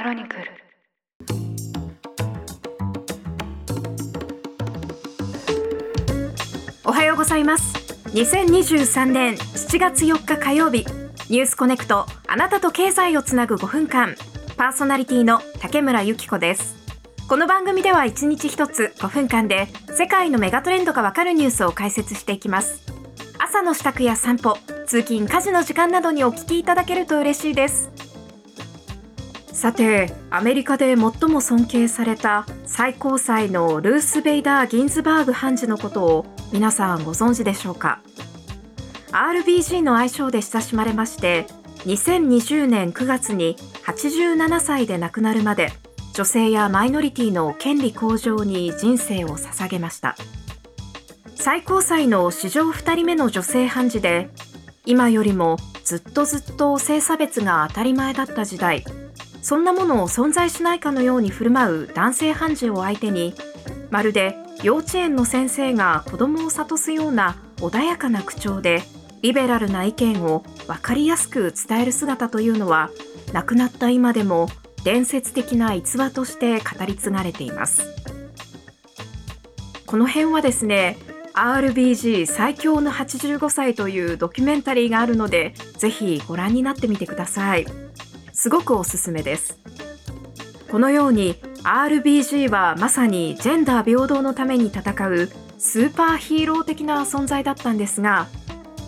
クロニクル。おはようございます。2023年7月4日火曜日。ニュースコネクトあなたと経済をつなぐ5分間。パーソナリティの竹村由紀子です。この番組では1日1つ5分間で世界のメガトレンドがわかるニュースを解説していきます。朝の支度や散歩通勤家事の時間などにお聞きいただけると嬉しいです。さてアメリカで最も尊敬された最高裁のルース・ベイダー・ギンズバーグ判事のことを皆さんご存知でしょうか？RBG の愛称で親しまれまして2020年9月に87歳で亡くなるまで女性やマイノリティの権利向上に人生を捧げました。最高裁の史上2人目の女性判事で今よりもずっとずっと性差別が当たり前だった時代そんなものを存在しないかのように振る舞う男性判事を相手にまるで幼稚園の先生が子供を諭すような穏やかな口調でリベラルな意見を分かりやすく伝える姿というのは亡くなった今でも伝説的な逸話として語り継がれていますこの辺はですね RBG 最強の85歳というドキュメンタリーがあるのでぜひご覧になってみてください。すごくおすすめです。このように RBG はまさにジェンダー平等のために戦うスーパーヒーロー的な存在だったんですが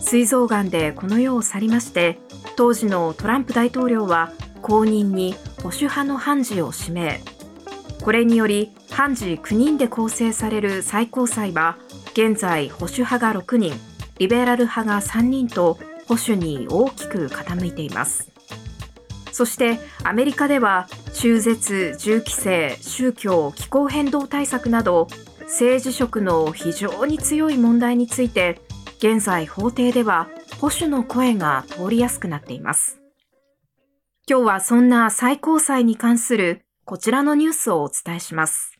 膵臓がんでこの世を去りまして当時のトランプ大統領は後任に保守派の判事を指名これにより判事9人で構成される最高裁は現在保守派が6人リベラル派が3人と保守に大きく傾いていますそしてアメリカでは中絶、銃規制、宗教、気候変動対策など政治色の非常に強い問題について現在法廷では保守の声が通りやすくなっています。今日はそんな最高裁に関するこちらのニュースをお伝えします。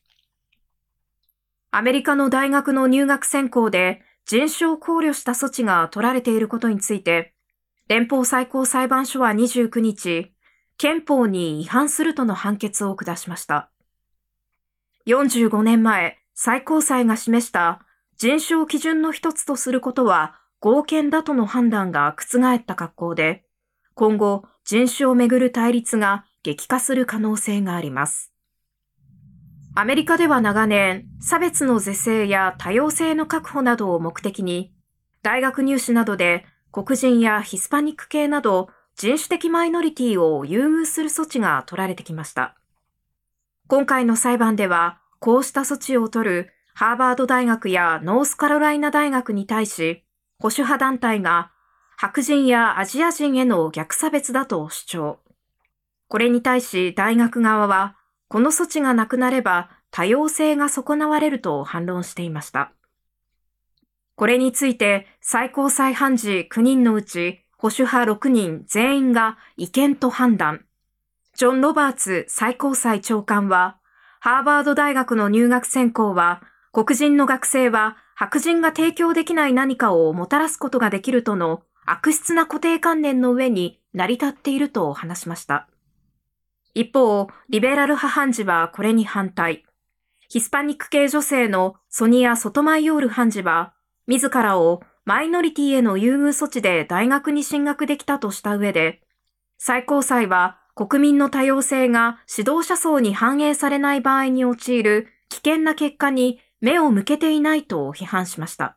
アメリカの大学の入学選考で人種を考慮した措置が取られていることについて、連邦最高裁判所は29日、憲法に違反するとの判決を下しました。45年前、最高裁が示した人種を基準の一つとすることは合憲だとの判断が覆った格好で、今後人種をめぐる対立が激化する可能性があります。アメリカでは長年、差別の是正や多様性の確保などを目的に、大学入試などで黒人やヒスパニック系など人種的マイノリティを優遇する措置が取られてきました。今回の裁判では、こうした措置を取るハーバード大学やノースカロライナ大学に対し、保守派団体が白人やアジア人への逆差別だと主張。これに対し大学側は、この措置がなくなれば多様性が損なわれると反論していました。これについて最高裁判事9人のうち保守派6人全員が違憲と判断。ジョン・ロバーツ最高裁長官は、ハーバード大学の入学選考は、黒人の学生は白人が提供できない何かをもたらすことができるとの悪質な固定観念の上に成り立っていると話しました。一方、リベラル派判事はこれに反対。ヒスパニック系女性のソニア・ソトマイヨール判事は、自らをマイノリティへの優遇措置で大学に進学できたとした上で、最高裁は国民の多様性が指導者層に反映されない場合に陥る危険な結果に目を向けていないと批判しました。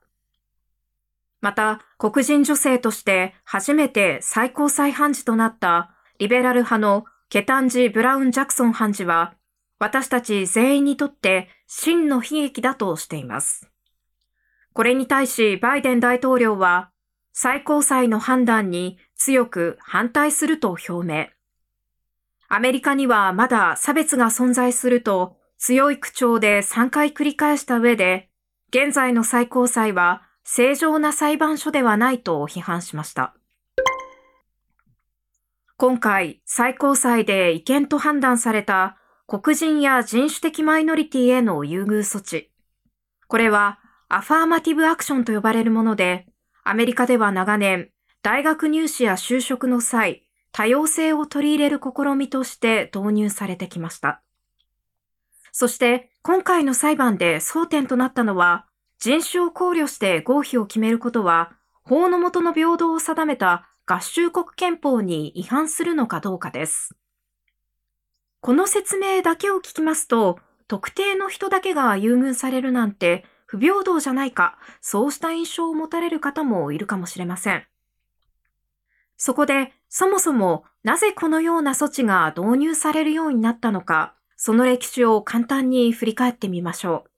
また、黒人女性として初めて最高裁判事となったリベラル派のケタンジ・ブラウン・ジャクソン判事は、私たち全員にとって真の悲劇だとしています。これに対しバイデン大統領は最高裁の判断に強く反対すると表明。アメリカにはまだ差別が存在すると強い口調で3回繰り返した上で、現在の最高裁は正常な裁判所ではないと批判しました。今回、最高裁で違憲と判断された黒人や人種的マイノリティへの優遇措置。これはアファーマティブアクションと呼ばれるもので、アメリカでは長年、大学入試や就職の際、多様性を取り入れる試みとして導入されてきました。そして今回の裁判で争点となったのは、人種を考慮して合否を決めることは、法の下の平等を定めた合衆国憲法に違反するのかどうかです。この説明だけを聞きますと、特定の人だけが優遇されるなんて不平等じゃないか、そうした印象を持たれる方もいるかもしれません。そこで、そもそもなぜこのような措置が導入されるようになったのか、その歴史を簡単に振り返ってみましょう。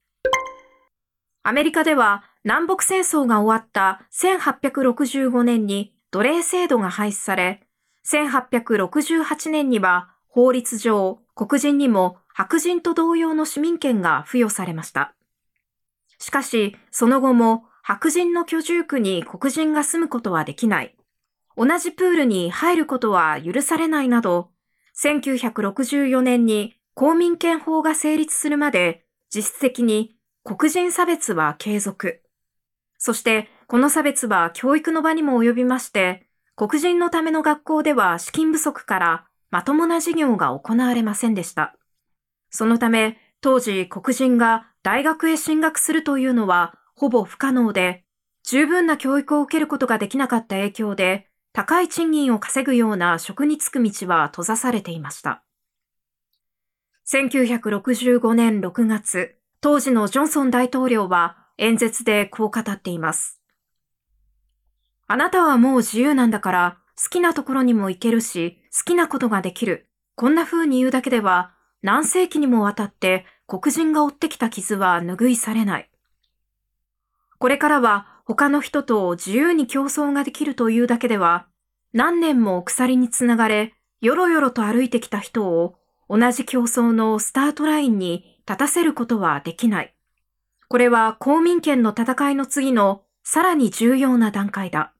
アメリカでは南北戦争が終わった1865年に奴隷制度が廃止され、1868年には法律上黒人にも白人と同様の市民権が付与されました。しかし、その後も白人の居住区に黒人が住むことはできない。同じプールに入ることは許されないなど、1964年に公民権法が成立するまで実質的に黒人差別は継続。そしてこの差別は教育の場にも及びまして、黒人のための学校では資金不足からまともな授業が行われませんでした。そのため当時黒人が大学へ進学するというのはほぼ不可能で、十分な教育を受けることができなかった影響で、高い賃金を稼ぐような職に就く道は閉ざされていました。1965年6月、当時のジョンソン大統領は演説でこう語っています。あなたはもう自由なんだから好きなところにも行けるし好きなことができる。こんな風に言うだけでは何世紀にもわたって黒人が負ってきた傷は拭いされない。これからは他の人と自由に競争ができるというだけでは、何年も鎖につながれ、よろよろと歩いてきた人を同じ競争のスタートラインに立たせることはできない。これは公民権の戦いの次のさらに重要な段階だ。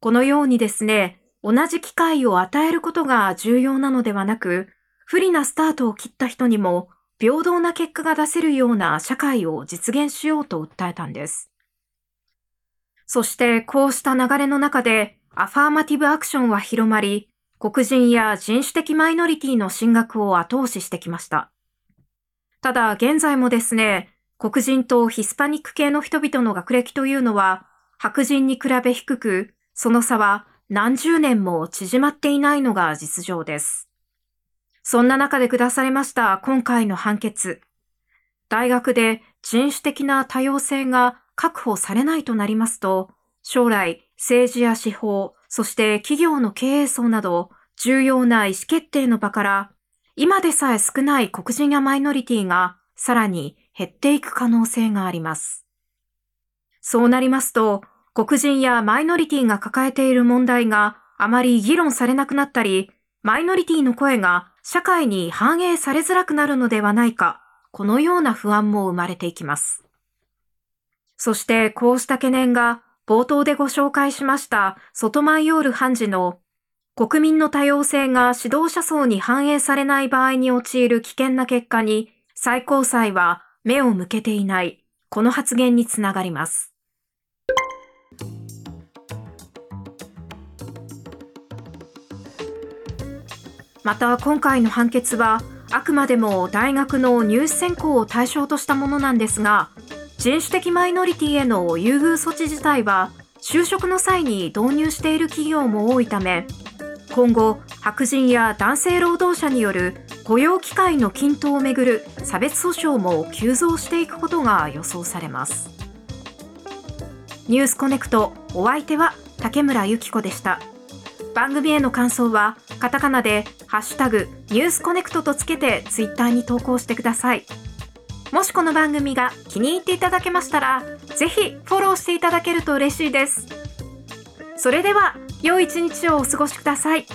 このようにですね、同じ機会を与えることが重要なのではなく、不利なスタートを切った人にも平等な結果が出せるような社会を実現しようと訴えたんです。そしてこうした流れの中でアファーマティブアクションは広まり、黒人や人種的マイノリティの進学を後押ししてきました。ただ現在もですね、黒人とヒスパニック系の人々の学歴というのは白人に比べ低く、その差は何十年も縮まっていないのが実情です。そんな中で下されました今回の判決。大学で人種的な多様性が確保されないとなりますと、将来政治や司法、そして企業の経営層など重要な意思決定の場から、今でさえ少ない黒人やマイノリティがさらに減っていく可能性があります。そうなりますと、黒人やマイノリティが抱えている問題があまり議論されなくなったり、マイノリティの声が社会に反映されづらくなるのではないか、このような不安も生まれていきます。そしてこうした懸念が冒頭でご紹介しましたソトマイオール判事の国民の多様性が指導者層に反映されない場合に陥る危険な結果に最高裁は目を向けていないこの発言につながります。また今回の判決はあくまでも大学の入試選考を対象としたものなんですが人種的マイノリティへの優遇措置自体は就職の際に導入している企業も多いため今後白人や男性労働者による雇用機会の均等をめぐる差別訴訟も急増していくことが予想されます。ニュースコネクトお相手は竹村由紀子でした。番組への感想はカタカナでハッシュタグニュースコネクトとつけてツイッターに投稿してください。もしこの番組が気に入っていただけましたら、ぜひフォローしていただけると嬉しいです。それでは、良い一日をお過ごしください。